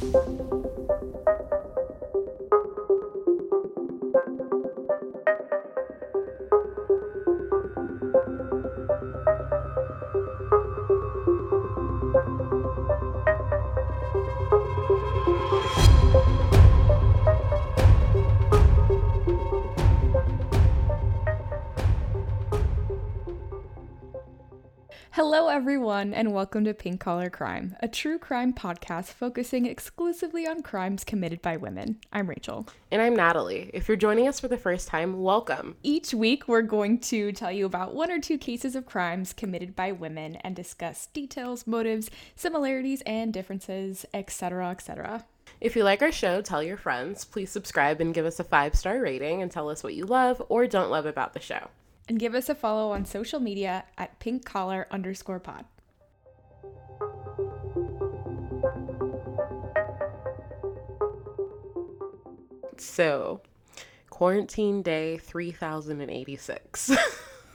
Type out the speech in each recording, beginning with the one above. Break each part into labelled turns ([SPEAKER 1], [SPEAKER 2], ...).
[SPEAKER 1] Thank you. Hello, everyone, and welcome to Pink Collar Crime, a true crime podcast focusing exclusively on crimes committed by women. I'm Rachel.
[SPEAKER 2] And I'm Natalie. If you're joining us for the first time, welcome.
[SPEAKER 1] Each week, we're going to tell you about one or two cases of crimes committed by women and discuss details, motives, similarities, and differences, etc., etc.
[SPEAKER 2] If you like our show, tell your friends. Please subscribe and give us a five star rating and tell us what you love or don't love about the show.
[SPEAKER 1] And give us a follow on social media at pink collar underscore pod.
[SPEAKER 2] So, quarantine day 3086.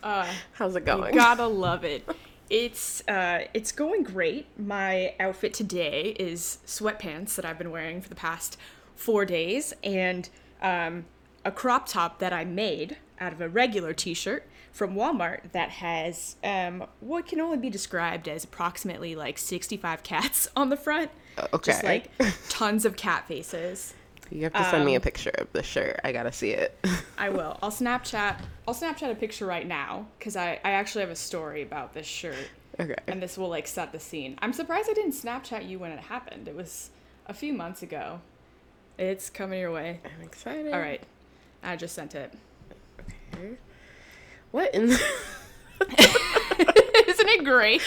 [SPEAKER 1] Uh,
[SPEAKER 2] How's it going?
[SPEAKER 1] You gotta love it. It's uh, it's going great. My outfit today is sweatpants that I've been wearing for the past four days, and um, a crop top that I made out of a regular T-shirt from Walmart that has um, what can only be described as approximately like 65 cats on the front.
[SPEAKER 2] Okay.
[SPEAKER 1] Just like tons of cat faces.
[SPEAKER 2] You have to send me a picture of the shirt. I gotta see it.
[SPEAKER 1] I will. I'll Snapchat. I'll Snapchat a picture right now because I, I actually have a story about this shirt.
[SPEAKER 2] Okay.
[SPEAKER 1] And this will like set the scene. I'm surprised I didn't Snapchat you when it happened. It was a few months ago. It's coming your way.
[SPEAKER 2] I'm excited.
[SPEAKER 1] All right. I just sent it.
[SPEAKER 2] Okay. What in the-
[SPEAKER 1] Isn't it great?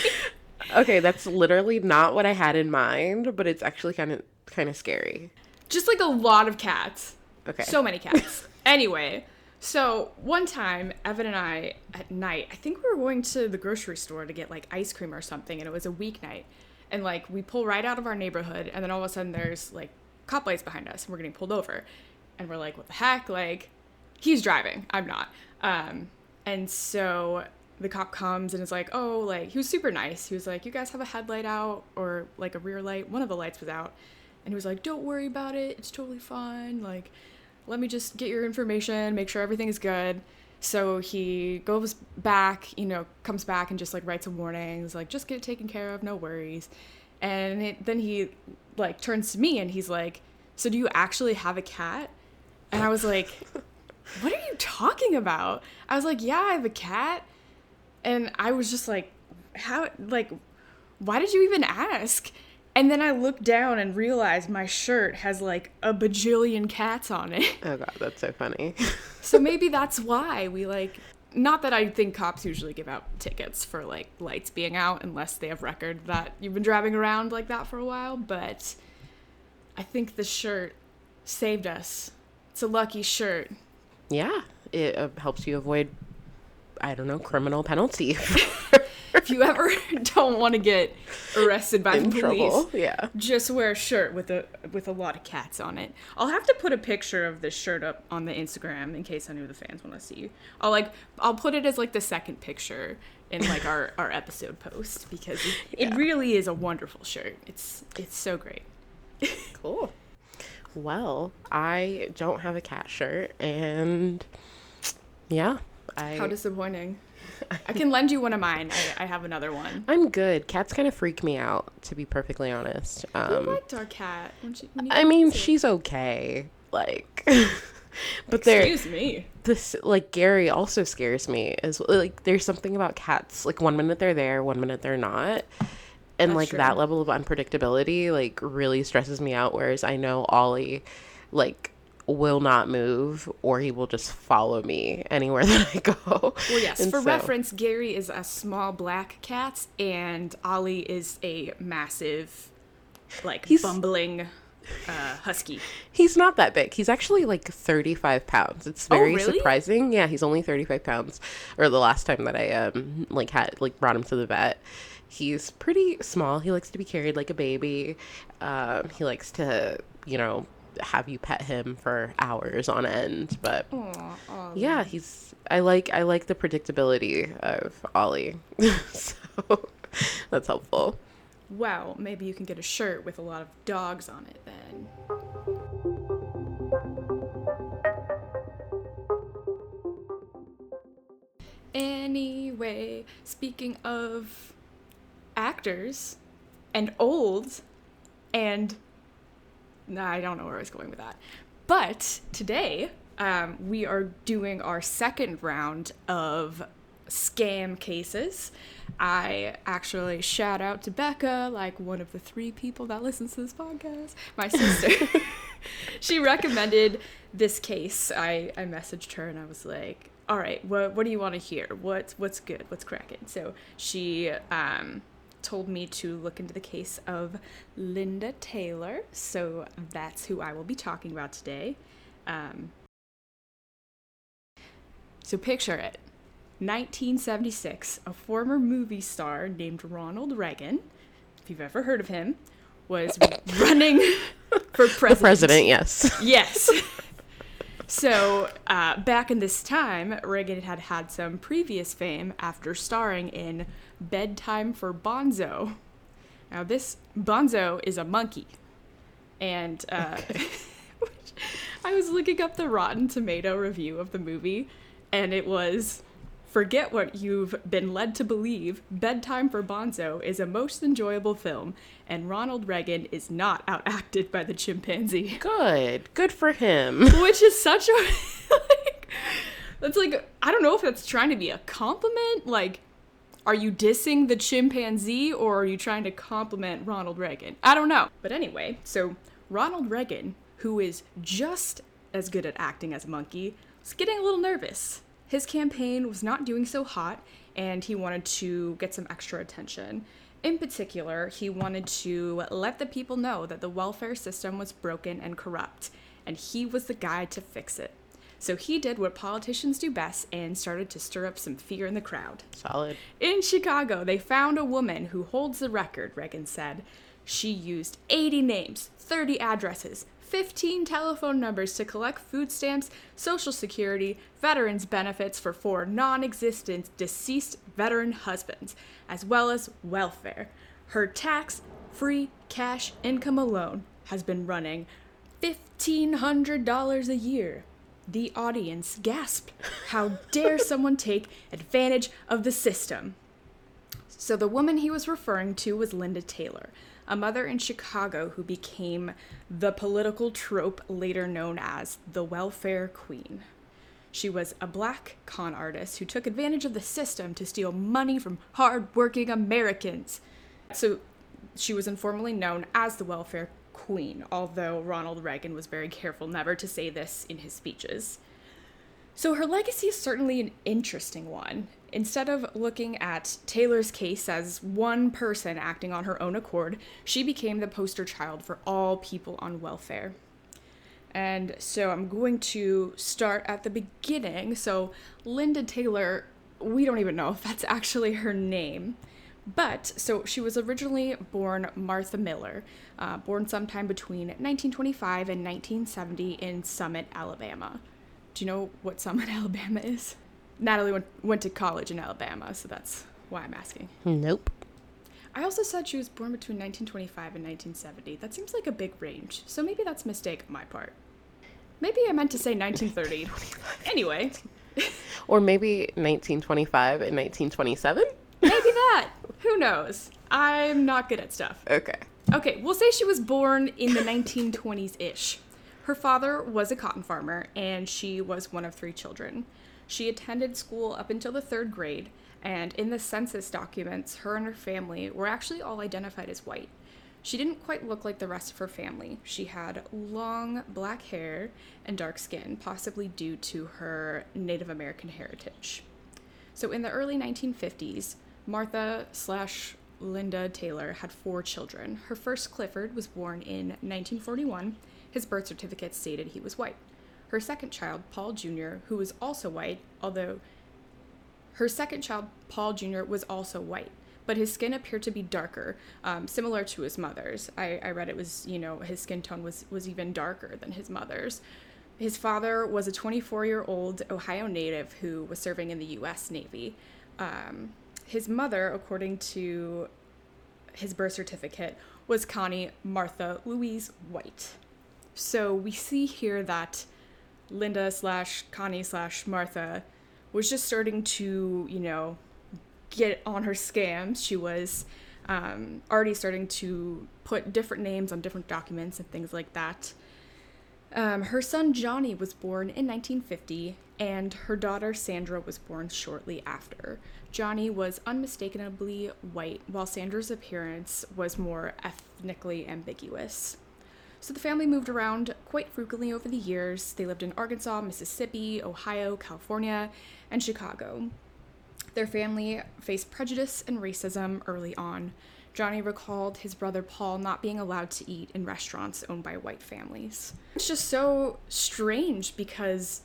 [SPEAKER 2] Okay, that's literally not what I had in mind, but it's actually kind of kind of scary.
[SPEAKER 1] Just like a lot of cats.
[SPEAKER 2] Okay.
[SPEAKER 1] So many cats. anyway, so one time, Evan and I at night, I think we were going to the grocery store to get like ice cream or something, and it was a weeknight. And like we pull right out of our neighborhood, and then all of a sudden there's like cop lights behind us, and we're getting pulled over. And we're like, what the heck? Like, he's driving, I'm not. Um, and so the cop comes and is like, oh, like, he was super nice. He was like, you guys have a headlight out or like a rear light? One of the lights was out. And he was like, don't worry about it. It's totally fine. Like, let me just get your information, make sure everything is good. So he goes back, you know, comes back and just like writes a warning. He's like, just get it taken care of, no worries. And it, then he like turns to me and he's like, so do you actually have a cat? And I was like, what are you talking about? I was like, yeah, I have a cat. And I was just like, how, like, why did you even ask? And then I looked down and realized my shirt has like a bajillion cats on it.
[SPEAKER 2] Oh god, that's so funny.
[SPEAKER 1] So maybe that's why we like, not that I think cops usually give out tickets for like lights being out unless they have record that you've been driving around like that for a while, but I think the shirt saved us. It's a lucky shirt.
[SPEAKER 2] Yeah, it uh, helps you avoid I don't know, criminal penalty.
[SPEAKER 1] If you ever don't want to get arrested by
[SPEAKER 2] In
[SPEAKER 1] the police,
[SPEAKER 2] trouble. Yeah.
[SPEAKER 1] just wear a shirt with a with a lot of cats on it. I'll have to put a picture of this shirt up on the Instagram in case any of the fans want to see. I'll like I'll put it as like the second picture in like our our episode post because it, it really is a wonderful shirt. It's it's so great.
[SPEAKER 2] Cool. Well, I don't have a cat shirt and yeah, I
[SPEAKER 1] How disappointing. I can lend you one of mine. I, I have another one.
[SPEAKER 2] I'm good. Cats kind of freak me out, to be perfectly honest.
[SPEAKER 1] I
[SPEAKER 2] Um,
[SPEAKER 1] liked our cat. When she, when
[SPEAKER 2] I mean, she's okay. Like, but there,
[SPEAKER 1] Excuse me.
[SPEAKER 2] this like Gary also scares me. As like, there's something about cats. Like one minute they're there, one minute they're not, and
[SPEAKER 1] That's
[SPEAKER 2] like
[SPEAKER 1] true.
[SPEAKER 2] that level of unpredictability like really stresses me out. Whereas I know Ollie, like will not move or he will just follow me anywhere that I go.
[SPEAKER 1] Well, yes.
[SPEAKER 2] And
[SPEAKER 1] for
[SPEAKER 2] so-
[SPEAKER 1] reference, Gary is a small black cat, and Ollie is a massive, like
[SPEAKER 2] He's-
[SPEAKER 1] bumbling uh, husky.
[SPEAKER 2] He's not that big. He's actually like 35 pounds. It's very
[SPEAKER 1] Oh, really?
[SPEAKER 2] surprising. Yeah, he's only 35 pounds. Or the last time that I um like had like brought him to the vet. He's pretty small. He likes to be carried like a baby. Um, he likes to, you know, have you pet him for hours on end. But
[SPEAKER 1] Aw, Ollie.
[SPEAKER 2] yeah, he's I like I like the predictability of Ollie. so that's helpful.
[SPEAKER 1] Well, maybe you can get a shirt with a lot of dogs on it then. Anyway, speaking of actors and old and nah, I don't know where I was going with that. But today, um, we are doing our second round of scam cases. I actually shout out to Becca, like one of the three people that listens to this podcast, my sister. she recommended this case. I, I messaged her and I was like, all right, what, what do you want to hear? What's, what's good? What's cracking? So she um, told me to look into the case of Linda Taylor. So that's who I will be talking about today. Um, so picture it 1976, a former movie star named Ronald Reagan, if you've ever heard of him, was running for president.
[SPEAKER 2] The president, yes.
[SPEAKER 1] Yes. So, uh, back in this time, Reagan had had some previous fame after starring in Bedtime for Bonzo. Now, this Bonzo is a monkey. And uh, I was looking up the Rotten Tomato review of the movie, and it was Forget what you've been led to believe. Bedtime for Bonzo is a most enjoyable film, and Ronald Reagan is not outacted by the chimpanzee.
[SPEAKER 2] Good. Good for him.
[SPEAKER 1] Which is such a like that's like I don't know if that's trying to be a compliment. Like, are you dissing the chimpanzee or are you trying to compliment Ronald Reagan? I don't know. But anyway, so Ronald Reagan, who is just as good at acting as a monkey, was getting a little nervous. His campaign was not doing so hot, and he wanted to get some extra attention. In particular, he wanted to let the people know that the welfare system was broken and corrupt, and he was the guy to fix it. So he did what politicians do best and started to stir up some fear in the crowd.
[SPEAKER 2] Solid.
[SPEAKER 1] In Chicago, they found a woman who holds the record, Reagan said. She used 80 names, 30 addresses, 15 telephone numbers to collect food stamps, Social Security, veterans' benefits for four non existent deceased veteran husbands, as well as welfare. Her tax free cash income alone has been running $1,500 a year. The audience gasped. How dare someone take advantage of the system? So, the woman he was referring to was Linda Taylor, a mother in Chicago who became the political trope later known as the welfare queen. She was a black con artist who took advantage of the system to steal money from hard-working Americans. So she was informally known as the welfare queen, although Ronald Reagan was very careful never to say this in his speeches. So her legacy is certainly an interesting one. Instead of looking at Taylor's case as one person acting on her own accord, she became the poster child for all people on welfare. And so I'm going to start at the beginning. So, Linda Taylor, we don't even know if that's actually her name. But, so she was originally born Martha Miller, uh, born sometime between 1925 and 1970 in Summit, Alabama. Do you know what Summit, Alabama is? Natalie went, went to college in Alabama, so that's why I'm asking.
[SPEAKER 2] Nope.
[SPEAKER 1] I also said she was born between 1925 and 1970. That seems like a big range, so maybe that's a mistake on my part. Maybe I meant to say 1930. anyway,
[SPEAKER 2] Or maybe 1925 and 1927?
[SPEAKER 1] maybe that. Who knows? I'm not good at stuff.
[SPEAKER 2] Okay.
[SPEAKER 1] Okay, we'll say she was born in the 1920s ish. Her father was a cotton farmer, and she was one of three children. She attended school up until the third grade, and in the census documents, her and her family were actually all identified as white. She didn't quite look like the rest of her family. She had long black hair and dark skin, possibly due to her Native American heritage. So in the early 1950s, Martha slash Linda Taylor had four children. Her first, Clifford, was born in 1941. His birth certificate stated he was white. Her second child, Paul Jr., who was also white, although her second child, Paul Jr., was also white, but his skin appeared to be darker, um, similar to his mother's. I, I read it was, you know, his skin tone was, was even darker than his mother's. His father was a 24 year old Ohio native who was serving in the U.S. Navy. Um, his mother, according to his birth certificate was Connie Martha Louise White. So we see here that Linda slash Connie slash Martha was just starting to, you know, get on her scams. She was um, already starting to put different names on different documents and things like that. Um, her son Johnny was born in 1950, and her daughter Sandra was born shortly after. Johnny was unmistakably white, while Sandra's appearance was more ethnically ambiguous. So the family moved around quite frequently over the years. They lived in Arkansas, Mississippi, Ohio, California, and Chicago. Their family faced prejudice and racism early on. Johnny recalled his brother Paul not being allowed to eat in restaurants owned by white families. It's just so strange because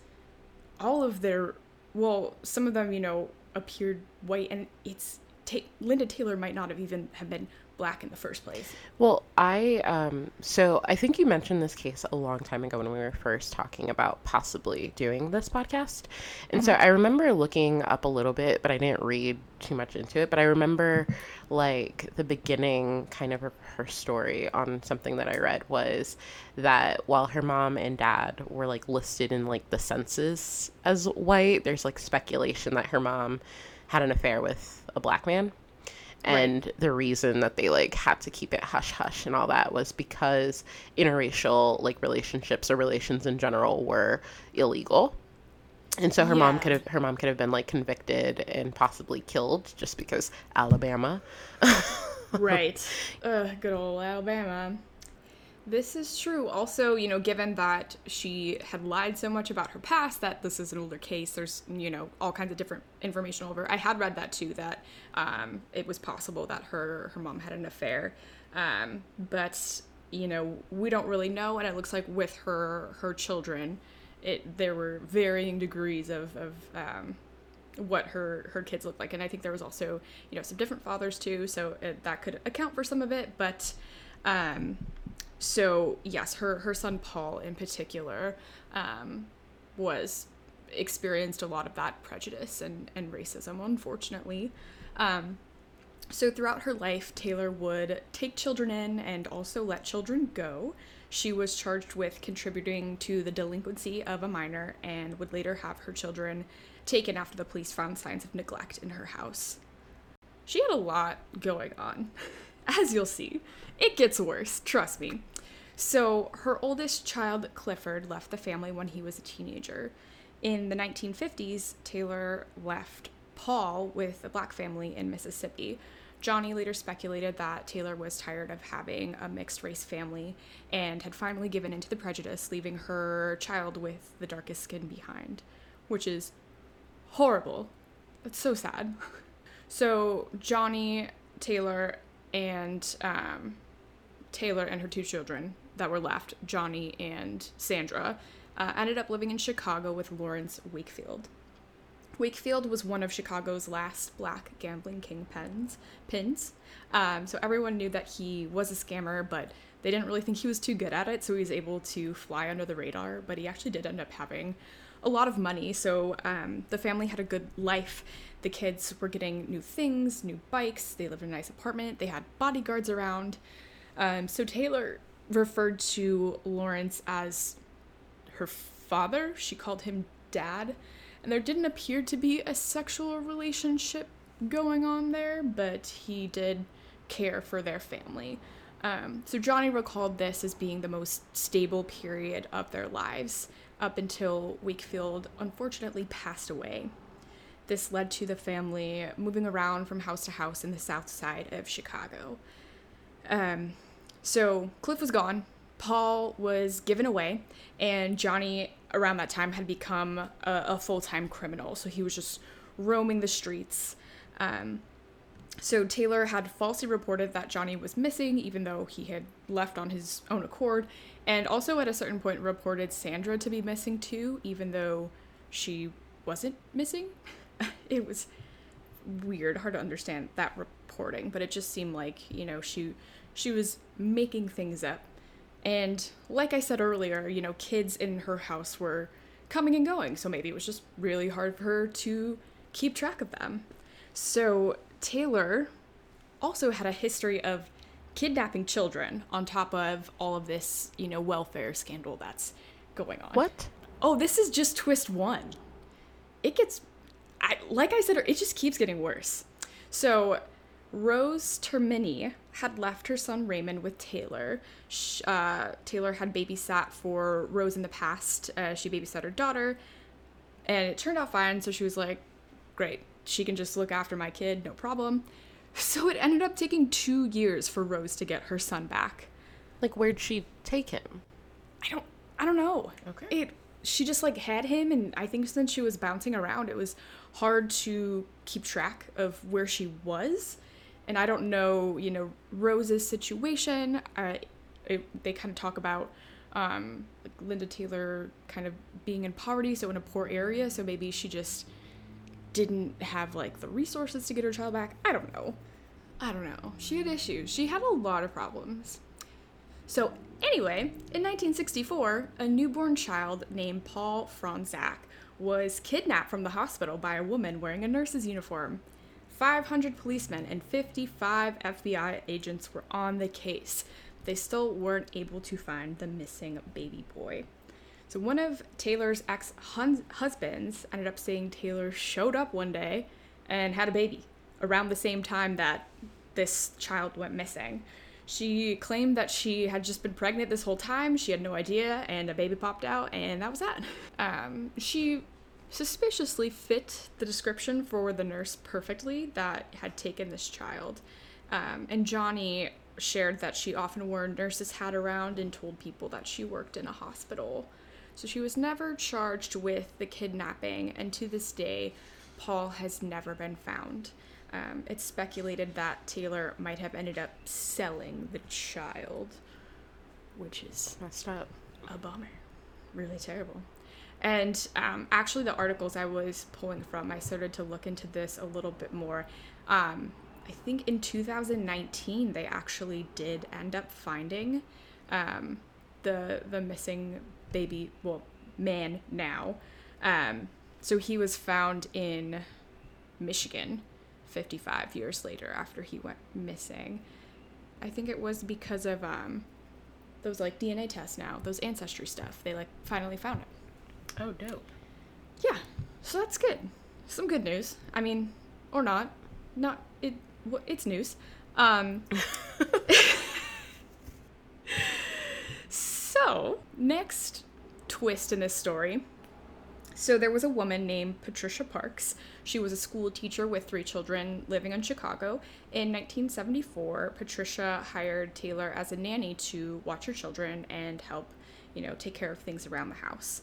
[SPEAKER 1] all of their, well, some of them, you know, appeared white, and it's Ta- Linda Taylor might not have even have been black in the first place.
[SPEAKER 2] Well, I um so I think you mentioned this case a long time ago when we were first talking about possibly doing this podcast. And so I remember looking up a little bit, but I didn't read too much into it, but I remember like the beginning kind of her, her story on something that I read was that while her mom and dad were like listed in like the census as white, there's like speculation that her mom had an affair with a black man and the reason that they like had to keep it hush hush and all that was because interracial like relationships or relations in general were illegal and so her mom could have her mom could have been like convicted and possibly killed just because alabama
[SPEAKER 1] right. Ugh, good old Alabama. This is true. Also, you know, given that she had lied so much about her past, that this is an older case, there's, you know, all kinds of different information over. I had read that too, that um, it was possible that her, her mom had an affair. Um, but, you know, we don't really know. And it looks like with her, her children, it, there were varying degrees of, of um, what her her kids looked like and i think there was also you know some different fathers too so it, that could account for some of it but um so yes her her son paul in particular um was experienced a lot of that prejudice and and racism unfortunately um so throughout her life, Taylor would take children in and also let children go. She was charged with contributing to the delinquency of a minor and would later have her children taken after the police found signs of neglect in her house. She had a lot going on, as you'll see. It gets worse, trust me. So, her oldest child, Clifford, left the family when he was a teenager. In the 1950s, Taylor left Paul with a black family in Mississippi. Johnny later speculated that Taylor was tired of having a mixed race family and had finally given into the prejudice, leaving her child with the darkest skin behind, which is horrible. It's so sad. So Johnny, Taylor, and um, Taylor and her two children that were left, Johnny and Sandra, uh, ended up living in Chicago with Lawrence Wakefield. Wakefield was one of Chicago's last black gambling kingpins. Pins. Um, so everyone knew that he was a scammer, but they didn't really think he was too good at it, so he was able to fly under the radar. But he actually did end up having a lot of money, so um, the family had a good life. The kids were getting new things, new bikes, they lived in a nice apartment, they had bodyguards around. Um, so Taylor referred to Lawrence as her father. She called him dad. And there didn't appear to be a sexual relationship going on there, but he did care for their family. Um, so Johnny recalled this as being the most stable period of their lives up until Wakefield unfortunately passed away. This led to the family moving around from house to house in the south side of Chicago. Um, so Cliff was gone. Paul was given away, and Johnny around that time had become a, a full time criminal. So he was just roaming the streets. Um, so Taylor had falsely reported that Johnny was missing, even though he had left on his own accord, and also at a certain point reported Sandra to be missing too, even though she wasn't missing. it was weird, hard to understand that reporting, but it just seemed like you know she she was making things up. And like I said earlier, you know, kids in her house were coming and going, so maybe it was just really hard for her to keep track of them. So Taylor also had a history of kidnapping children on top of all of this, you know, welfare scandal that's going on.
[SPEAKER 2] What?
[SPEAKER 1] Oh, this is just twist one. It gets, I, like I said, it just keeps getting worse. So, Rose Termini had left her son Raymond with Taylor. Sh uh, Taylor had babysat for Rose in the past. Uh, she babysat her daughter, and it turned out fine. So she was like, "Great, she can just look after my kid, no problem." So it ended up taking two years for Rose to get her son back.
[SPEAKER 2] Like, where'd she take him?
[SPEAKER 1] I don't, I don't know.
[SPEAKER 2] Okay.
[SPEAKER 1] It she just like had him and i think since she was bouncing around it was hard to keep track of where she was and i don't know you know rose's situation. Uh, it, they kind of talk about um, like linda taylor kind of being in poverty so in a poor area so maybe she just didn't have like the resources to get her child back. I don't know. I don't know. She had issues. She had a lot of problems. So, anyway, in 1964, a newborn child named Paul Fronczak was kidnapped from the hospital by a woman wearing a nurse's uniform. 500 policemen and 55 FBI agents were on the case. They still weren't able to find the missing baby boy. So, one of Taylor's ex husbands ended up saying Taylor showed up one day and had a baby around the same time that this child went missing. She claimed that she had just been pregnant this whole time. She had no idea, and a baby popped out, and that was that. Um, she suspiciously fit the description for the nurse perfectly that had taken this child. Um, and Johnny shared that she often wore a nurse's hat around and told people that she worked in a hospital. So she was never charged with the kidnapping, and to this day, Paul has never been found. Um, it's speculated that Taylor might have ended up selling the child, which is
[SPEAKER 2] messed up.
[SPEAKER 1] A bummer. Really terrible. And um, actually, the articles I was pulling from, I started to look into this a little bit more. Um, I think in 2019, they actually did end up finding um, the the missing baby, well, man now. Um, so he was found in Michigan 55 years later after he went missing. I think it was because of um, those like DNA tests now, those ancestry stuff. They like finally found it.
[SPEAKER 2] Oh, dope.
[SPEAKER 1] Yeah, so that's good. Some good news. I mean, or not. Not it. It's news. Um, so next twist in this story so there was a woman named Patricia Parks. She was a school teacher with three children living in Chicago. In 1974, Patricia hired Taylor as a nanny to watch her children and help, you know, take care of things around the house.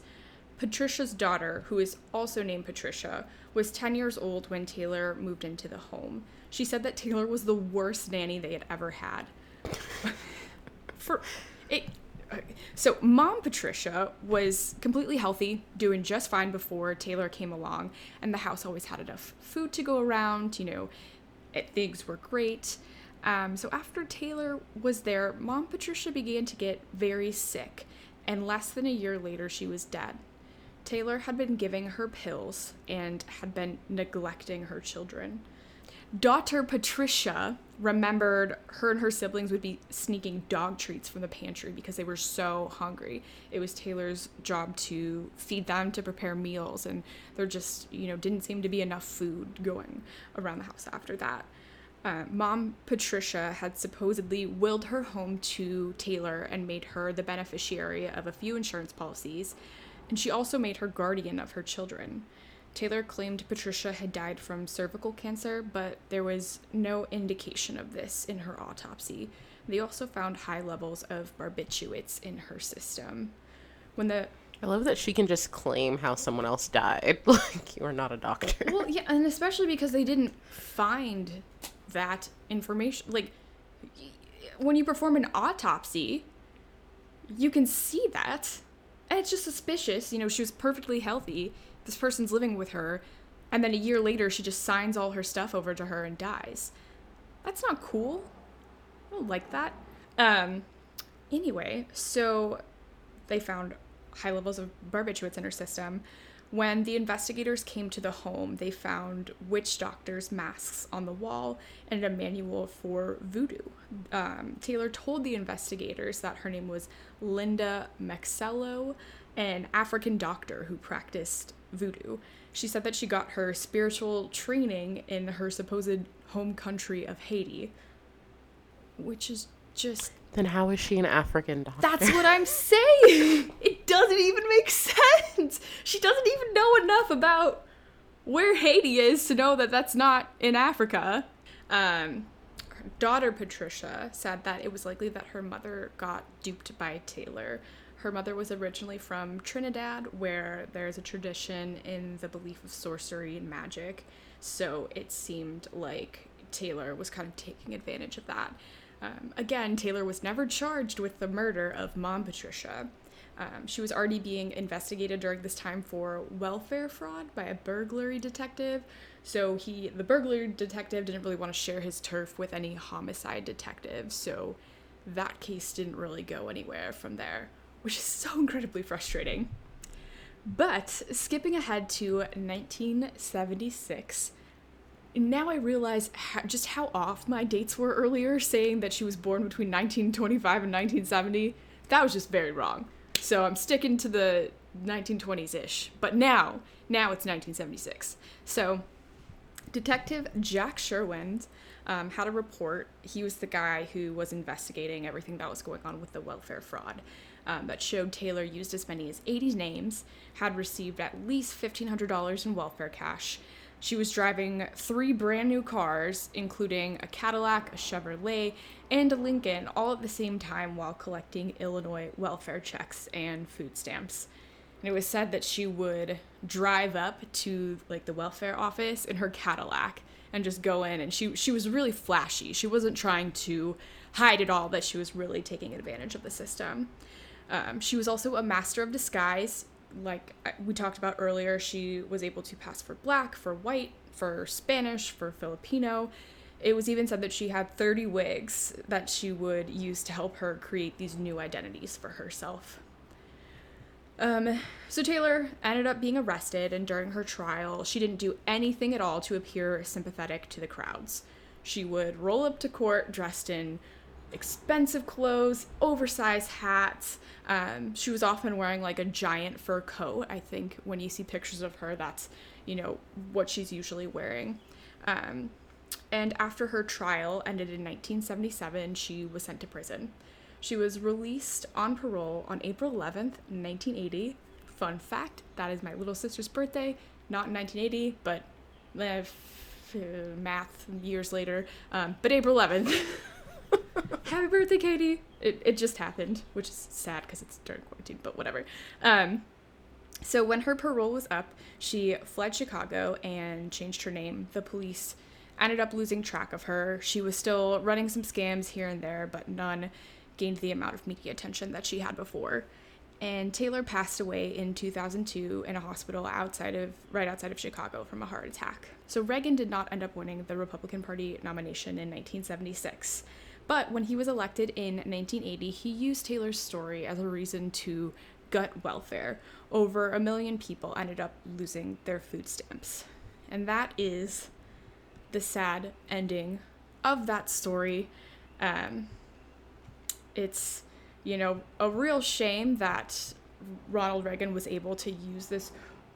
[SPEAKER 1] Patricia's daughter, who is also named Patricia, was 10 years old when Taylor moved into the home. She said that Taylor was the worst nanny they had ever had. For it so mom Patricia was completely healthy, doing just fine before Taylor came along, and the house always had enough food to go around. You know, it, things were great. Um, so after Taylor was there, mom Patricia began to get very sick, and less than a year later, she was dead. Taylor had been giving her pills and had been neglecting her children daughter Patricia remembered her and her siblings would be sneaking dog treats from the pantry because they were so hungry. It was Taylor's job to feed them, to prepare meals, and there just, you know, didn't seem to be enough food going around the house after that. Uh, Mom Patricia had supposedly willed her home to Taylor and made her the beneficiary of a few insurance policies, and she also made her guardian of her children. Taylor claimed Patricia had died from cervical cancer, but there was no indication of this in her autopsy. They also found high levels of barbiturates in her system. When the
[SPEAKER 2] I love that she can just claim how someone else died. like you are not a doctor.
[SPEAKER 1] Well, yeah, and especially because they didn't find that information. Like when you perform an autopsy, you can see that. And it's just suspicious. You know, she was perfectly healthy this person's living with her and then a year later she just signs all her stuff over to her and dies. That's not cool. I don't like that. Um anyway so they found high levels of barbiturates in her system When the investigators came to the home, they found witch doctors' masks on the wall and a manual for voodoo. Um, Taylor told the investigators that her name was Linda Maxello, an African doctor who practiced voodoo. She said that she got her spiritual training in her supposed home country of Haiti, which is just
[SPEAKER 2] Then how is she an African doctor?
[SPEAKER 1] that's what I'm saying. It doesn't even make sense. She doesn't even know enough about where Haiti is to know that that's not in Africa. Um, her daughter Patricia said that it was likely that her mother got duped by Taylor. Her mother was originally from Trinidad, where there's a tradition in the belief of sorcery and magic. So it seemed like Taylor was kind of taking advantage of that. Um, again, Taylor was never charged with the murder of mom Patricia. Um, she was already being investigated during this time for welfare fraud by a burglary detective. So he, the burglary detective, didn't really want to share his turf with any homicide detective. So that case didn't really go anywhere from there, which is so incredibly frustrating. But skipping ahead to 1976, now I realize how, just how off my dates were earlier, saying that she was born between 1925 and 1970. That was just very wrong. So I'm sticking to the 1920s ish. But now, now it's 1976. So Detective Jack Sherwin um, had a report. He was the guy who was investigating everything that was going on with the welfare fraud. Um, that showed Taylor used as many as 80 names, had received at least $1,500 in welfare cash. She was driving three brand new cars, including a Cadillac, a Chevrolet, and a Lincoln, all at the same time while collecting Illinois welfare checks and food stamps. And it was said that she would drive up to like the welfare office in her Cadillac and just go in and she she was really flashy. She wasn't trying to hide at all that she was really taking advantage of the system. Um, she was also a master of disguise. Like we talked about earlier, she was able to pass for black, for white, for Spanish, for Filipino. It was even said that she had 30 wigs that she would use to help her create these new identities for herself. Um, so Taylor ended up being arrested, and during her trial, she didn't do anything at all to appear sympathetic to the crowds. She would roll up to court dressed in expensive clothes, oversized hats. Um, she was often wearing like a giant fur coat. I think when you see pictures of her, that's you know what she's usually wearing. Um, and after her trial ended in 1977, she was sent to prison. She was released on parole on April 11th, 1980. Fun fact that is my little sister's birthday, not in 1980, but uh, math years later, um, but April 11th. Happy birthday, Katie! It, it just happened, which is sad because it's during quarantine, but whatever. Um, so when her parole was up, she fled Chicago and changed her name. The police ended up losing track of her. She was still running some scams here and there, but none gained the amount of media attention that she had before. And Taylor passed away in 2002 in a hospital outside of right outside of Chicago from a heart attack. So Reagan did not end up winning the Republican Party nomination in 1976. But when he was elected in 1980, he used Taylor's story as a reason to gut welfare. Over a million people ended up losing their food stamps. And that is the sad ending of that story. Um, it's, you know, a real shame that Ronald Reagan was able to use this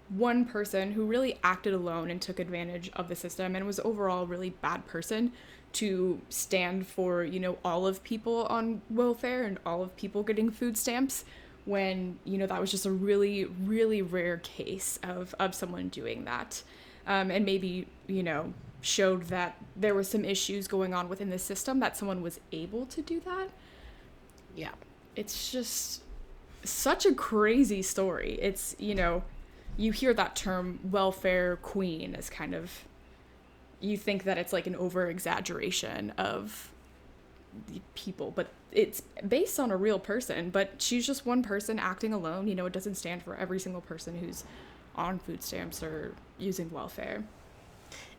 [SPEAKER 1] one person who really acted alone and took advantage of the system and was overall a really bad person to stand for, you know, all of people on welfare and all of people getting food stamps when, you know, that was just a really, really rare case of, of someone doing that. Um, and maybe, you know, showed that there was some issues going on within the system that someone was able to do that.
[SPEAKER 2] Yeah.
[SPEAKER 1] It's just such a crazy story. It's, you know, you hear that term welfare queen as kind of you think that it's like an over exaggeration of the people, but it's based on a real person, but she's just one person acting alone. You know, it doesn't stand for every single person who's on food stamps or using welfare.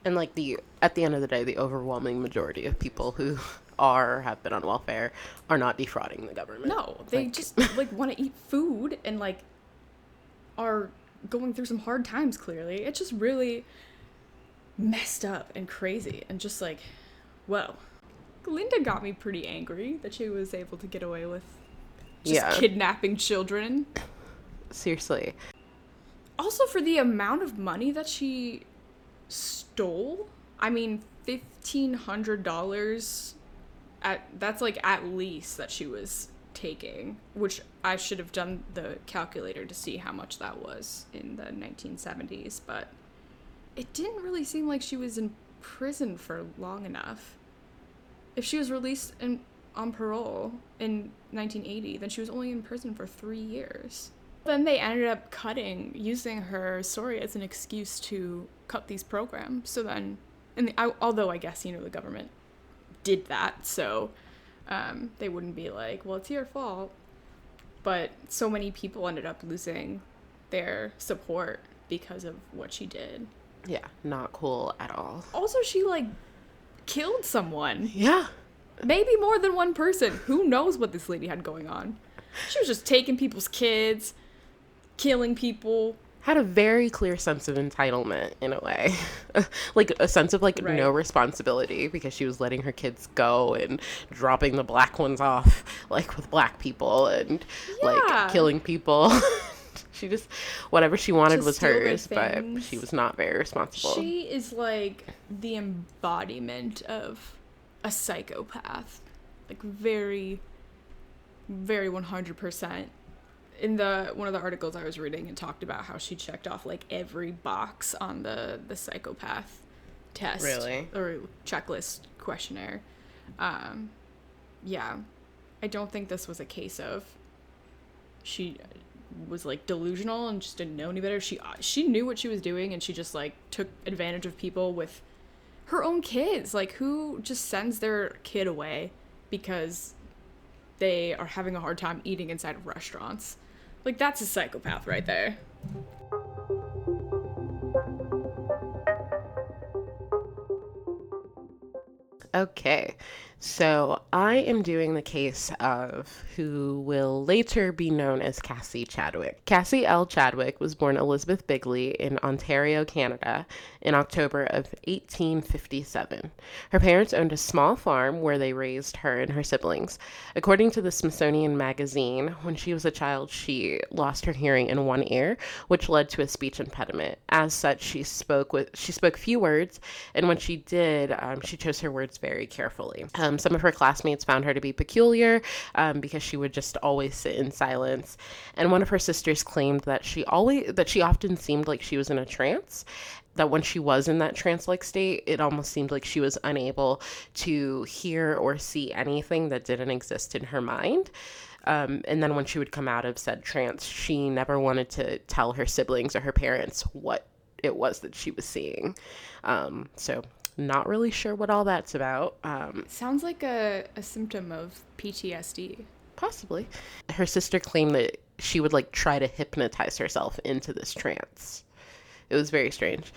[SPEAKER 2] And like the at the end of the day, the overwhelming majority of people who are have been on welfare are not defrauding the government.
[SPEAKER 1] No, they
[SPEAKER 2] Like-
[SPEAKER 1] just like want to eat food and like are going through some hard times, clearly. It's just really messed up and crazy and just like, whoa. Linda got me pretty angry that she was able to get away with just
[SPEAKER 2] Yeah.
[SPEAKER 1] kidnapping children.
[SPEAKER 2] Seriously.
[SPEAKER 1] Also, for the amount of money that she stole, I mean, fifteen hundred dollars. At that's like at least that she was taking, which I should have done the calculator to see how much that was in the nineteen seventies, but it didn't really seem like she was in prison for long enough. If she was released in, on parole in 1980, then she was only in prison for three years. Then they ended up cutting, using her story as an excuse to cut these programs. So then, and the, I, although I guess you know the government did that, so um, they wouldn't be like, well, it's your fault. But so many people ended up losing their support because of what she did.
[SPEAKER 2] Yeah, not cool at all.
[SPEAKER 1] Also, she like killed someone.
[SPEAKER 2] Yeah.
[SPEAKER 1] Maybe more than one person. Who knows what this lady had going on? She was just taking people's kids, killing people.
[SPEAKER 2] Had a very clear sense of entitlement in a way. like a sense of like
[SPEAKER 1] Right.
[SPEAKER 2] no responsibility because she was letting her kids go and dropping the black ones off like with black people and
[SPEAKER 1] Yeah.
[SPEAKER 2] like killing people. she just whatever she wanted was hers, but she was not very responsible.
[SPEAKER 1] She is like the embodiment of a psychopath. Like very very 100%. In the one of the articles I was reading it talked about how she checked off like every box on the the psychopath test
[SPEAKER 2] Really?
[SPEAKER 1] or checklist questionnaire. Um yeah. I don't think this was a case of she was like delusional and just didn't know any better. She uh, she knew what she was doing and she just like took advantage of people with her own kids. Like who just sends their kid away because they are having a hard time eating inside of restaurants. Like that's a psychopath right there.
[SPEAKER 2] Okay, so I am doing the case of who will later be known as Cassie Chadwick. Cassie L. Chadwick was born Elizabeth Bigley in Ontario, Canada, in October of 1857. Her parents owned a small farm where they raised her and her siblings. According to the Smithsonian Magazine, when she was a child, she lost her hearing in one ear, which led to a speech impediment. As such, she spoke with she spoke few words, and when she did, um, she chose her words very carefully. Um, some of her classmates found her to be peculiar um, because she would just always sit in silence, and one of her sisters claimed that she always that she often seemed like she was in a trance. That when she was in that trance like state, it almost seemed like she was unable to hear or see anything that didn't exist in her mind. Um, and then when she would come out of said trance, she never wanted to tell her siblings or her parents what it was that she was seeing. Um, so, not really sure what all that's about. Um,
[SPEAKER 1] Sounds like a, a symptom of PTSD.
[SPEAKER 2] possibly. Her sister claimed that she would like try to hypnotize herself into this trance. It was very strange.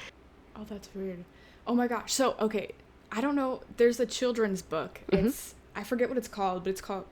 [SPEAKER 1] Oh, that's weird. Oh my gosh. So, okay, I don't know. There's a children's book. It's I forget what it's called, but it's called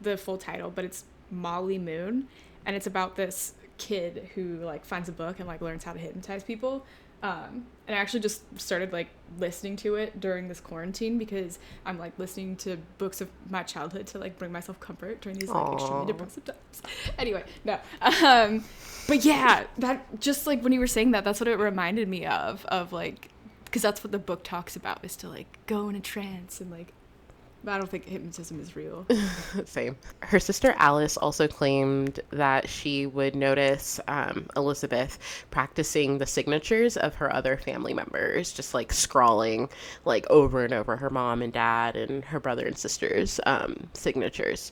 [SPEAKER 1] the full title, but it's Molly Moon, and it's about this kid who like finds a book and like learns how to hypnotize people. Um, and I actually just started like listening to it during this quarantine because I'm like listening to books of my childhood to like bring myself comfort during these like extremely
[SPEAKER 2] Aw.
[SPEAKER 1] depressive times. Anyway, no. Um, but yeah, that just like when you were saying that, that's what it reminded me of of like because that's what the book talks about is to like go in a trance and like. But I don't think hypnotism is real.
[SPEAKER 2] Same. Her sister Alice also claimed that she would notice um, Elizabeth practicing the signatures of her other family members, just like scrawling like over and over her mom and dad and her brother and sister's um, signatures.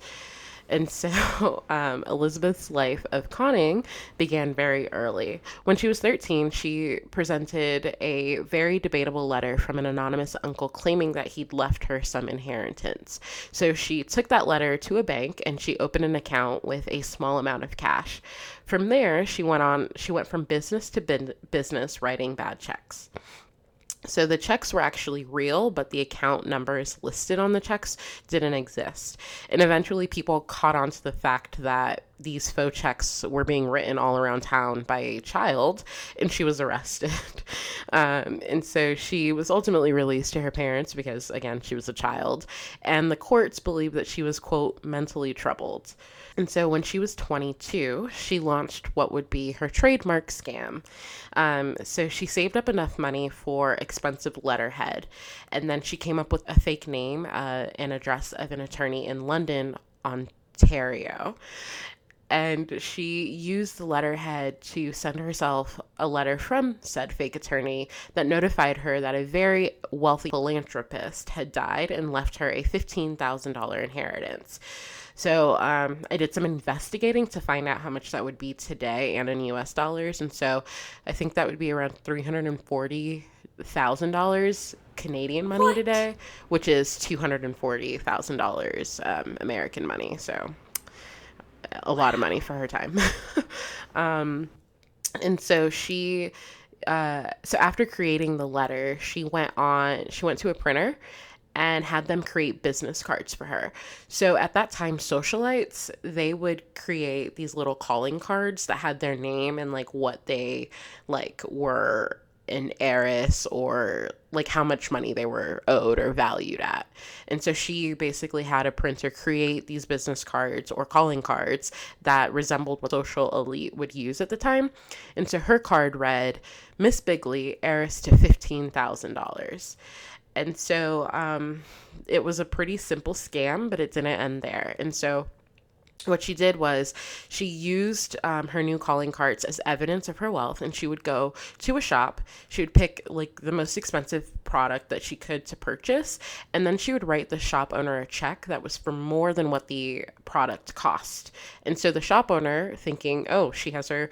[SPEAKER 2] And so um, Elizabeth's life of conning began very early. When she was 13, she presented a very debatable letter from an anonymous uncle claiming that he'd left her some inheritance. So she took that letter to a bank and she opened an account with a small amount of cash. From there, she went on she went from business to bin- business writing bad checks. So the checks were actually real, but the account numbers listed on the checks didn't exist. And eventually people caught on to the fact that these faux checks were being written all around town by a child, and she was arrested. um, and so she was ultimately released to her parents because, again, she was a child. And the courts believed that she was, quote, mentally troubled. And so when she was 22, she launched what would be her trademark scam. Um, so she saved up enough money for expensive letterhead, and then she came up with a fake name uh, and address of an attorney in London, Ontario and she used the letterhead to send herself a letter from said fake attorney that notified her that a very wealthy philanthropist had died and left her a $15,000 inheritance. So um, I did some investigating to find out how much that would be today and in US dollars. And so I think that would be around $340,000 Canadian money what? today, which is $240,000 um, American money. So a lot of money for her time. um, and so she, uh, so after creating the letter, she went on, she went to a printer and had them create business cards for her. So at that time, socialites, they would create these little calling cards that had their name and like what they like were an heiress or like how much money they were owed or valued at. And so she basically had a printer create these business cards or calling cards that resembled what social elite would use at the time. And so her card read Miss Bigley, heiress to $15,000. And so um, it was a pretty simple scam, but it didn't end there. And so what she did was she used um, her new calling cards as evidence of her wealth and she would go to a shop she would pick like the most expensive product that she could to purchase and then she would write the shop owner a check that was for more than what the product cost and so the shop owner thinking oh she has her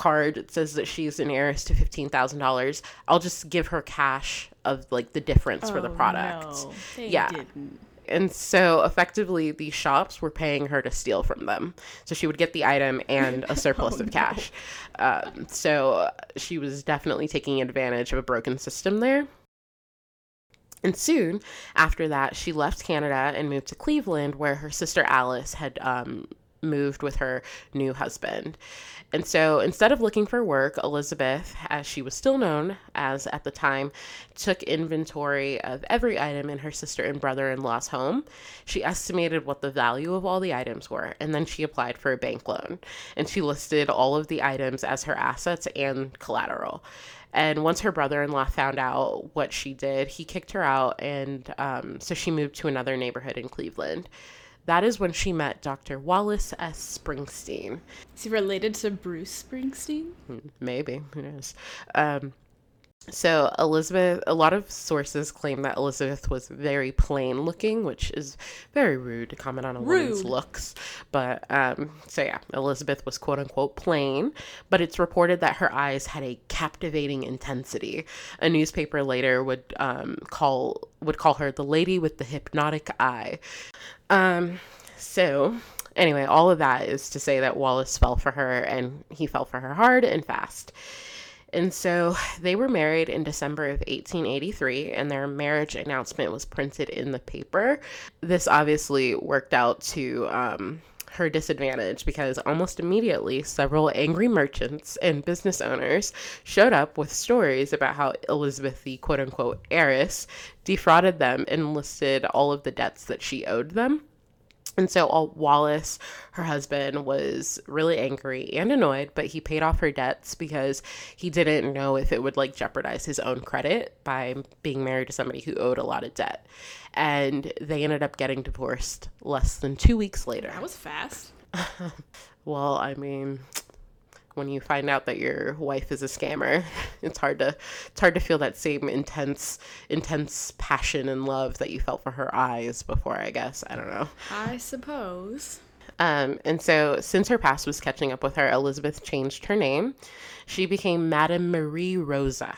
[SPEAKER 2] card it says that she's an heiress to $15000 i'll just give her cash of like the difference oh, for the oh, product. no, yeah. didn't. And so effectively these shops were paying her to steal from them. So she would get the item and a surplus oh, of cash. No. um, so she was definitely taking advantage of a broken system there. And soon after that she left canada and moved to cleveland where her sister alice had um, moved with her new husband. And so instead of looking for work, Elizabeth, as she was still known as at the time, took inventory of every item in her sister and brother in law's home. She estimated what the value of all the items were, and then she applied for a bank loan. And she listed all of the items as her assets and collateral. And once her brother in law found out what she did, he kicked her out, and um, so she moved to another neighborhood in Cleveland. That is when she met Dr. Wallace S. Springsteen.
[SPEAKER 1] Is he related to Bruce Springsteen?
[SPEAKER 2] Hmm, maybe. Who knows? Um, so Elizabeth, a lot of sources claim that Elizabeth was very plain looking, which is very rude to comment on a rude. woman's looks. But um, so yeah, Elizabeth was quote unquote plain, but it's reported that her eyes had a captivating intensity. A newspaper later would um, call would call her the lady with the hypnotic eye. Um, so anyway, all of that is to say that Wallace fell for her, and he fell for her hard and fast. And so they were married in December of 1883, and their marriage announcement was printed in the paper. This obviously worked out to um, her disadvantage because almost immediately several angry merchants and business owners showed up with stories about how Elizabeth, the quote unquote heiress, defrauded them and listed all of the debts that she owed them. And so uh, Wallace, her husband, was really angry and annoyed, but he paid off her debts because he didn't know if it would like jeopardize his own credit by being married to somebody who owed a lot of debt. And they ended up getting divorced less than two weeks later.
[SPEAKER 1] That was fast.
[SPEAKER 2] well, I mean, when you find out that your wife is a scammer it's hard to it's hard to feel that same intense intense passion and love that you felt for her eyes before i guess. I don't know.
[SPEAKER 1] I suppose.
[SPEAKER 2] Um, and so since her past was catching up with her elizabeth changed her name. She became madame marie rosa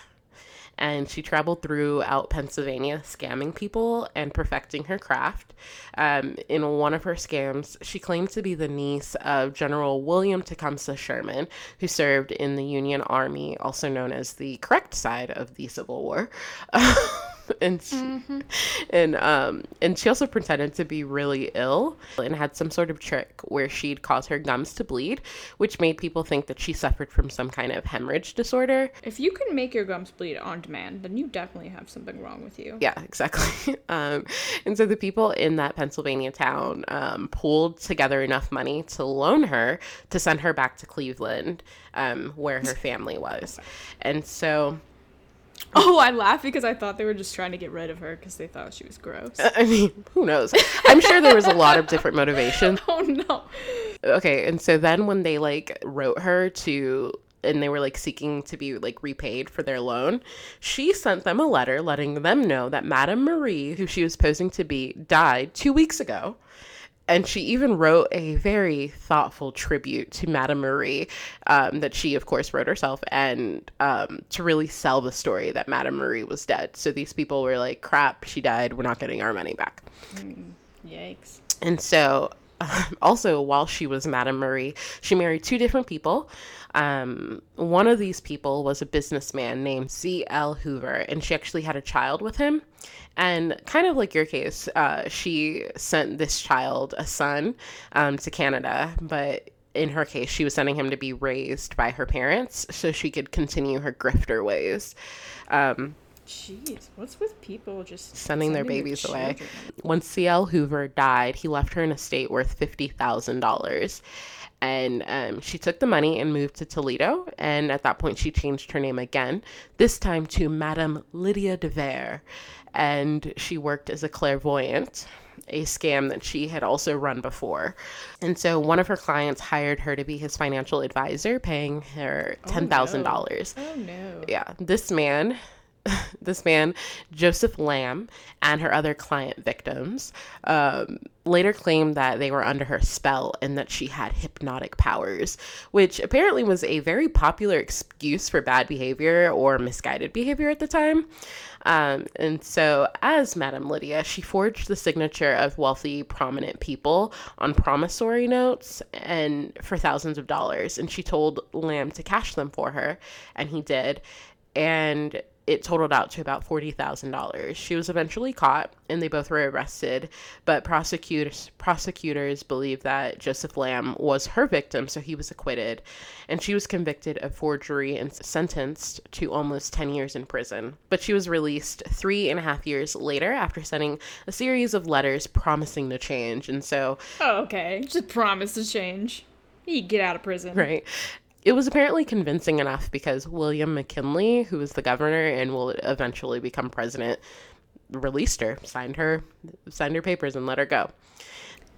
[SPEAKER 2] and she traveled throughout Pennsylvania scamming people and perfecting her craft. Um, in one of her scams, she claimed to be the niece of General William Tecumseh Sherman, who served in the Union Army, also known as the correct side of the Civil War. and she, and um and she also pretended to be really ill and had some sort of trick where she'd cause her gums to bleed, which made people think that she suffered from some kind of hemorrhage disorder.
[SPEAKER 1] If you can make your gums bleed on demand, then you definitely have something wrong with you.
[SPEAKER 2] Yeah, exactly. um, and so the people in that Pennsylvania town um, pulled together enough money to loan her to send her back to Cleveland, um, where her family was. And so
[SPEAKER 1] Oh, I laugh because I thought they were just trying to get rid of her because they thought she was gross.
[SPEAKER 2] Uh, I mean, who knows? I'm sure there was a lot of different motivations.
[SPEAKER 1] oh no.
[SPEAKER 2] Okay, and so then when they like wrote her to and they were like seeking to be like repaid for their loan, she sent them a letter letting them know that Madame Marie, who she was posing to be, died 2 weeks ago. And she even wrote a very thoughtful tribute to Madame Marie um, that she, of course, wrote herself, and um, to really sell the story that Madame Marie was dead. So these people were like, crap, she died. We're not getting our money back.
[SPEAKER 1] Yikes.
[SPEAKER 2] And so, also, while she was Madame Marie, she married two different people. Um, one of these people was a businessman named C.L. Hoover, and she actually had a child with him. And kind of like your case, uh, she sent this child, a son, um, to Canada, but in her case, she was sending him to be raised by her parents so she could continue her grifter ways. Um,
[SPEAKER 1] Jeez, what's with people just
[SPEAKER 2] sending their babies away.
[SPEAKER 1] children?
[SPEAKER 2] When C.L. Hoover died, he left her an estate worth $50,000. And um, she took the money and moved to Toledo. And at that point, she changed her name again, this time to Madame Lydia de Vere. And she worked as a clairvoyant, a scam that she had also run before. And so one of her clients hired her to be his financial advisor, paying her $10,000.
[SPEAKER 1] Oh no.
[SPEAKER 2] Yeah, this man, this man, Joseph Lamb, and her other client victims um, later claimed that they were under her spell and that she had hypnotic powers, which apparently was a very popular excuse for bad behavior or misguided behavior at the time. Um, and so, as Madame Lydia, she forged the signature of wealthy, prominent people on promissory notes and for thousands of dollars. And she told Lamb to cash them for her, and he did. And it totaled out to about $40,000. She was eventually caught and they both were arrested, but prosecutors prosecutors believe that Joseph Lamb was her victim, so he was acquitted, and she was convicted of forgery and sentenced to almost 10 years in prison. But she was released three and a half years later after sending a series of letters promising to change, and so
[SPEAKER 1] Oh, okay. Just promise to change. You get out of prison.
[SPEAKER 2] right. It was apparently convincing enough because William McKinley, who was the governor and will eventually become president, released her, signed her, signed her papers, and let her go.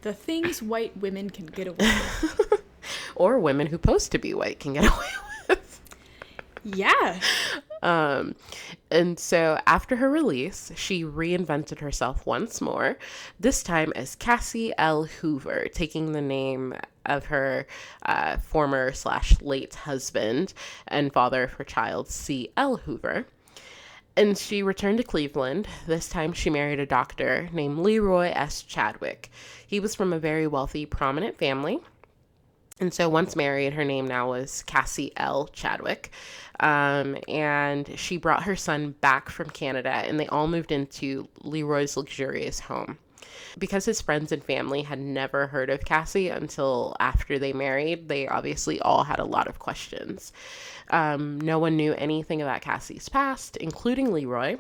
[SPEAKER 1] The things white women can get away with.
[SPEAKER 2] Or women who pose to be white can get away with.
[SPEAKER 1] Yeah.
[SPEAKER 2] Um, and so after her release, she reinvented herself once more, this time as Cassie L. Hoover, taking the name of her uh, former slash late husband and father of her child, C. L. Hoover. And she returned to Cleveland. This time she married a doctor named Leroy S. Chadwick. He was from a very wealthy, prominent family. And so once married, her name now was Cassie L. Chadwick. Um, and she brought her son back from Canada and they all moved into Leroy's luxurious home. Because his friends and family had never heard of Cassie until after they married, they obviously all had a lot of questions. Um, no one knew anything about Cassie's past, including Leroy.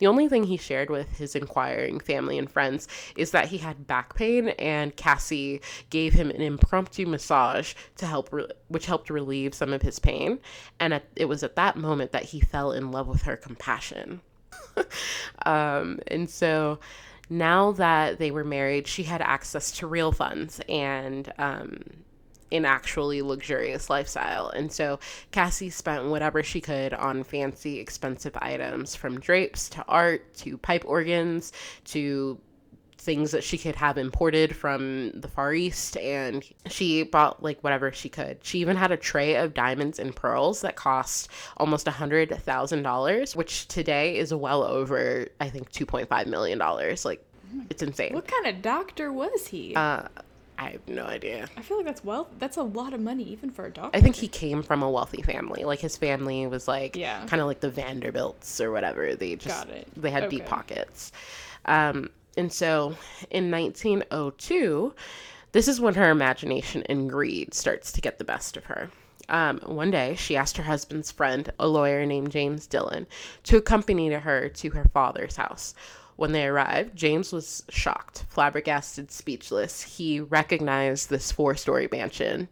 [SPEAKER 2] The only thing he shared with his inquiring family and friends is that he had back pain, and Cassie gave him an impromptu massage to help, re- which helped relieve some of his pain. And at, it was at that moment that he fell in love with her compassion. um, and so now that they were married, she had access to real funds and um, an actually luxurious lifestyle. And so Cassie spent whatever she could on fancy, expensive items from drapes to art to pipe organs to things that she could have imported from the Far East. And she bought like whatever she could. She even had a tray of diamonds and pearls that cost almost a $100,000, which today is well over, I think, $2.5 million. Like, it's insane.
[SPEAKER 1] What kind of doctor was he?
[SPEAKER 2] Uh, I have no idea.
[SPEAKER 1] I feel like that's well that's a lot of money even for a doctor.
[SPEAKER 2] I think he came from a wealthy family. Like his family was like
[SPEAKER 1] Yeah.
[SPEAKER 2] kind of like the Vanderbilts or whatever. They just
[SPEAKER 1] Got it.
[SPEAKER 2] they had deep pockets. Um, and so in 1902, this is when her imagination and greed starts to get the best of her. Um, one day, she asked her husband's friend, a lawyer named James Dillon, to accompany her to her father's house. When they arrived, James was shocked, flabbergasted, speechless. He recognized this four-story mansion,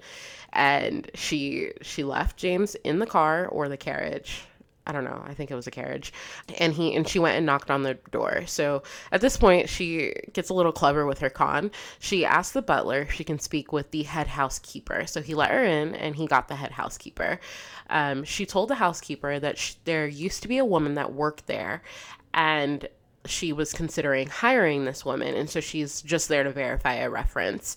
[SPEAKER 2] and she she left James in the car or the carriage. I don't know. I think it was a carriage. And he and she went and knocked on the door. So at this point, she gets a little clever with her con. She asked the butler if she can speak with the head housekeeper. So he let her in, and he got the head housekeeper. Um, she told the housekeeper that sh- there used to be a woman that worked there, and she was considering hiring this woman, and so she's just there to verify a reference.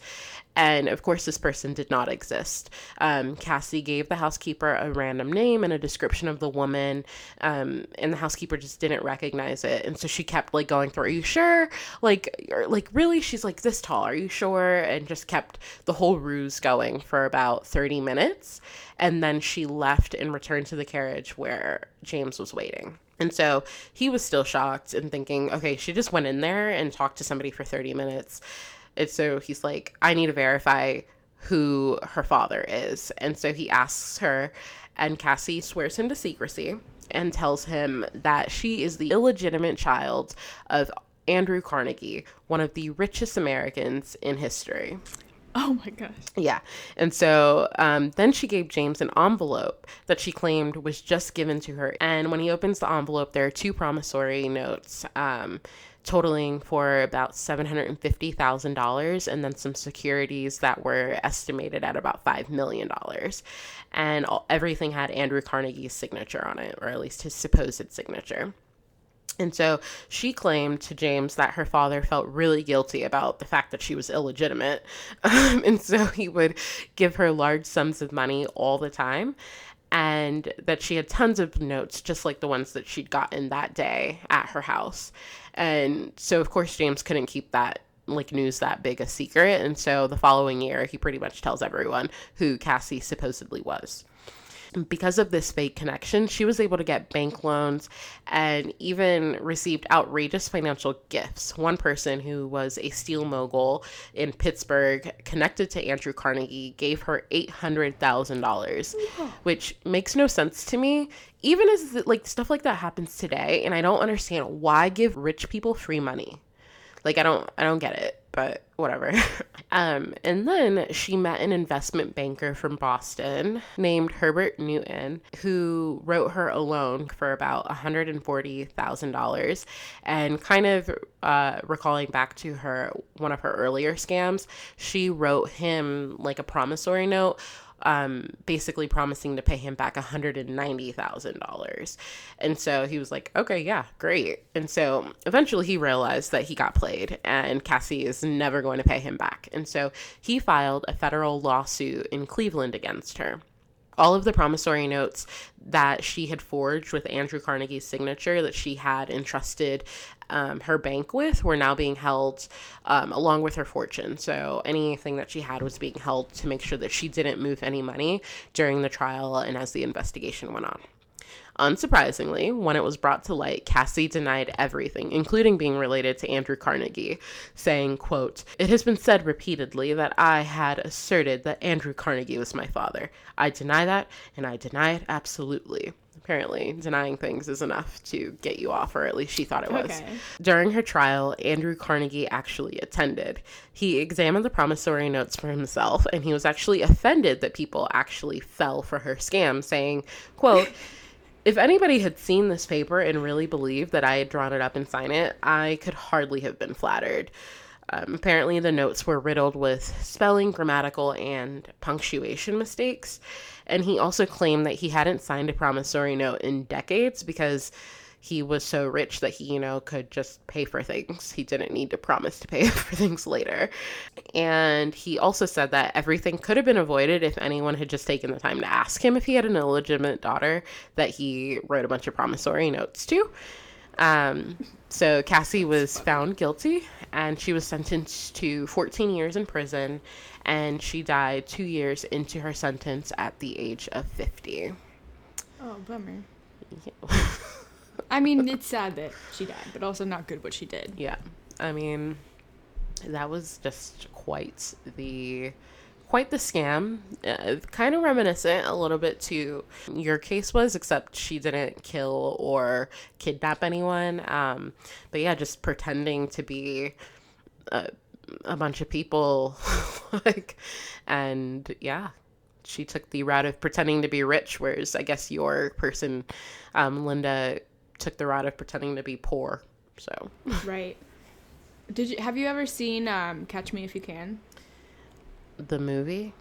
[SPEAKER 2] And of course, this person did not exist. Um, Cassie gave the housekeeper a random name and a description of the woman, um, and the housekeeper just didn't recognize it. And so she kept like going through, "Are you sure? Like, like really? She's like this tall. Are you sure?" And just kept the whole ruse going for about thirty minutes, and then she left and returned to the carriage where James was waiting. And so he was still shocked and thinking, okay, she just went in there and talked to somebody for 30 minutes. And so he's like, I need to verify who her father is. And so he asks her, and Cassie swears him to secrecy and tells him that she is the illegitimate child of Andrew Carnegie, one of the richest Americans in history.
[SPEAKER 1] Oh my gosh.
[SPEAKER 2] Yeah. And so um, then she gave James an envelope that she claimed was just given to her. And when he opens the envelope, there are two promissory notes um, totaling for about $750,000 and then some securities that were estimated at about $5 million. And all, everything had Andrew Carnegie's signature on it, or at least his supposed signature. And so she claimed to James that her father felt really guilty about the fact that she was illegitimate. Um, and so he would give her large sums of money all the time. And that she had tons of notes, just like the ones that she'd gotten that day at her house. And so, of course, James couldn't keep that like news that big a secret. And so the following year, he pretty much tells everyone who Cassie supposedly was because of this fake connection, she was able to get bank loans and even received outrageous financial gifts. One person who was a steel mogul in Pittsburgh, connected to Andrew Carnegie, gave her $800,000, which makes no sense to me. Even as like stuff like that happens today, and I don't understand why give rich people free money. Like I don't I don't get it, but whatever. um and then she met an investment banker from Boston named Herbert Newton who wrote her a loan for about $140,000 and kind of uh, recalling back to her one of her earlier scams, she wrote him like a promissory note um, basically promising to pay him back $190,000. And so he was like, okay, yeah, great. And so eventually he realized that he got played and Cassie is never going to pay him back. And so he filed a federal lawsuit in Cleveland against her all of the promissory notes that she had forged with Andrew Carnegie's signature that she had entrusted um, her bank with were now being held um, along with her fortune. So anything that she had was being held to make sure that she didn't move any money during the trial and as the investigation went on. Unsurprisingly, when it was brought to light, Cassie denied everything, including being related to Andrew Carnegie, saying, quote, It has been said repeatedly that I had asserted that Andrew Carnegie was my father. I deny that, and I deny it absolutely. Apparently, denying things is enough to get you off, or at least she thought it was.
[SPEAKER 1] Okay.
[SPEAKER 2] During her trial, Andrew Carnegie actually attended. He examined the promissory notes for himself, and he was actually offended that people actually fell for her scam, saying, quote, if anybody had seen this paper and really believed that I had drawn it up and signed it, I could hardly have been flattered. Um, apparently, the notes were riddled with spelling, grammatical, and punctuation mistakes. And he also claimed that he hadn't signed a promissory note in decades because he was so rich that he, you know, could just pay for things. He didn't need to promise to pay for things later. And he also said that everything could have been avoided if anyone had just taken the time to ask him if he had an illegitimate daughter that he wrote a bunch of promissory notes to. Um, so Cassie was found guilty and she was sentenced to 14 years in prison and she died two years into her sentence at the age of 50.
[SPEAKER 1] Oh, bummer. Yeah. I mean, it's sad that she died, but also not good what she did.
[SPEAKER 2] Yeah. I mean, that was just quite the quite the scam. Uh, kind of reminiscent a little bit to your case was, except she didn't kill or kidnap anyone. Um, but yeah, just pretending to be a, a bunch of people, like, and yeah, she took the route of pretending to be rich, whereas I guess your person, um, Linda, took the route of pretending to be poor. So
[SPEAKER 1] right. Did you have you ever seen um, Catch Me If You Can?
[SPEAKER 2] The movie.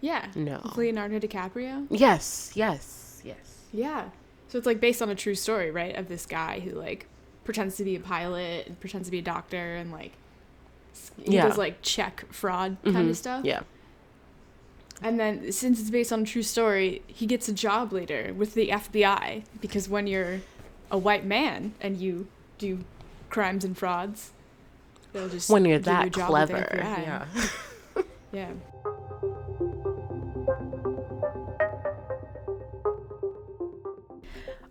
[SPEAKER 1] Yeah.
[SPEAKER 2] No.
[SPEAKER 1] With Leonardo DiCaprio.
[SPEAKER 2] Yes, yes, yes.
[SPEAKER 1] Yeah. So it's like based on a true story, right? Of this guy who like pretends to be a pilot and pretends to be a doctor and like he
[SPEAKER 2] Yeah.
[SPEAKER 1] does like check fraud kind
[SPEAKER 2] Mhm.
[SPEAKER 1] of stuff.
[SPEAKER 2] Yeah.
[SPEAKER 1] And then since it's based on a true story, he gets a job later with the FBI because when you're a white man and you do crimes and frauds, they'll just
[SPEAKER 2] When you're
[SPEAKER 1] give you a
[SPEAKER 2] that
[SPEAKER 1] job
[SPEAKER 2] clever. Yeah.
[SPEAKER 1] Yeah.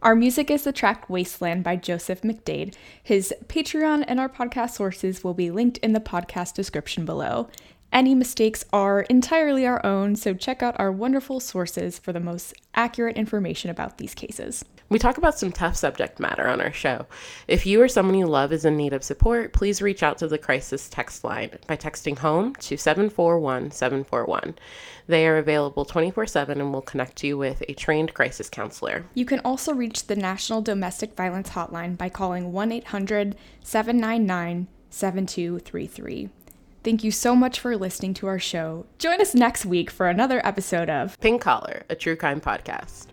[SPEAKER 1] Our music is the track Wasteland by Joseph McDade. His Patreon and our podcast sources will be linked in the podcast description below. Any mistakes are entirely our own, so check out our wonderful sources for the most accurate information about these cases.
[SPEAKER 2] We talk about some tough subject matter on our show. If you or someone you love is in need of support, please reach out to the crisis text line by texting home to 741 741. They are available 24 7 and will connect you with a trained crisis counselor.
[SPEAKER 1] You can also reach the National Domestic Violence Hotline by calling 1 800 799 7233. Thank you so much for listening to our show. Join us next week for another episode of
[SPEAKER 2] Pink Collar, a true crime podcast.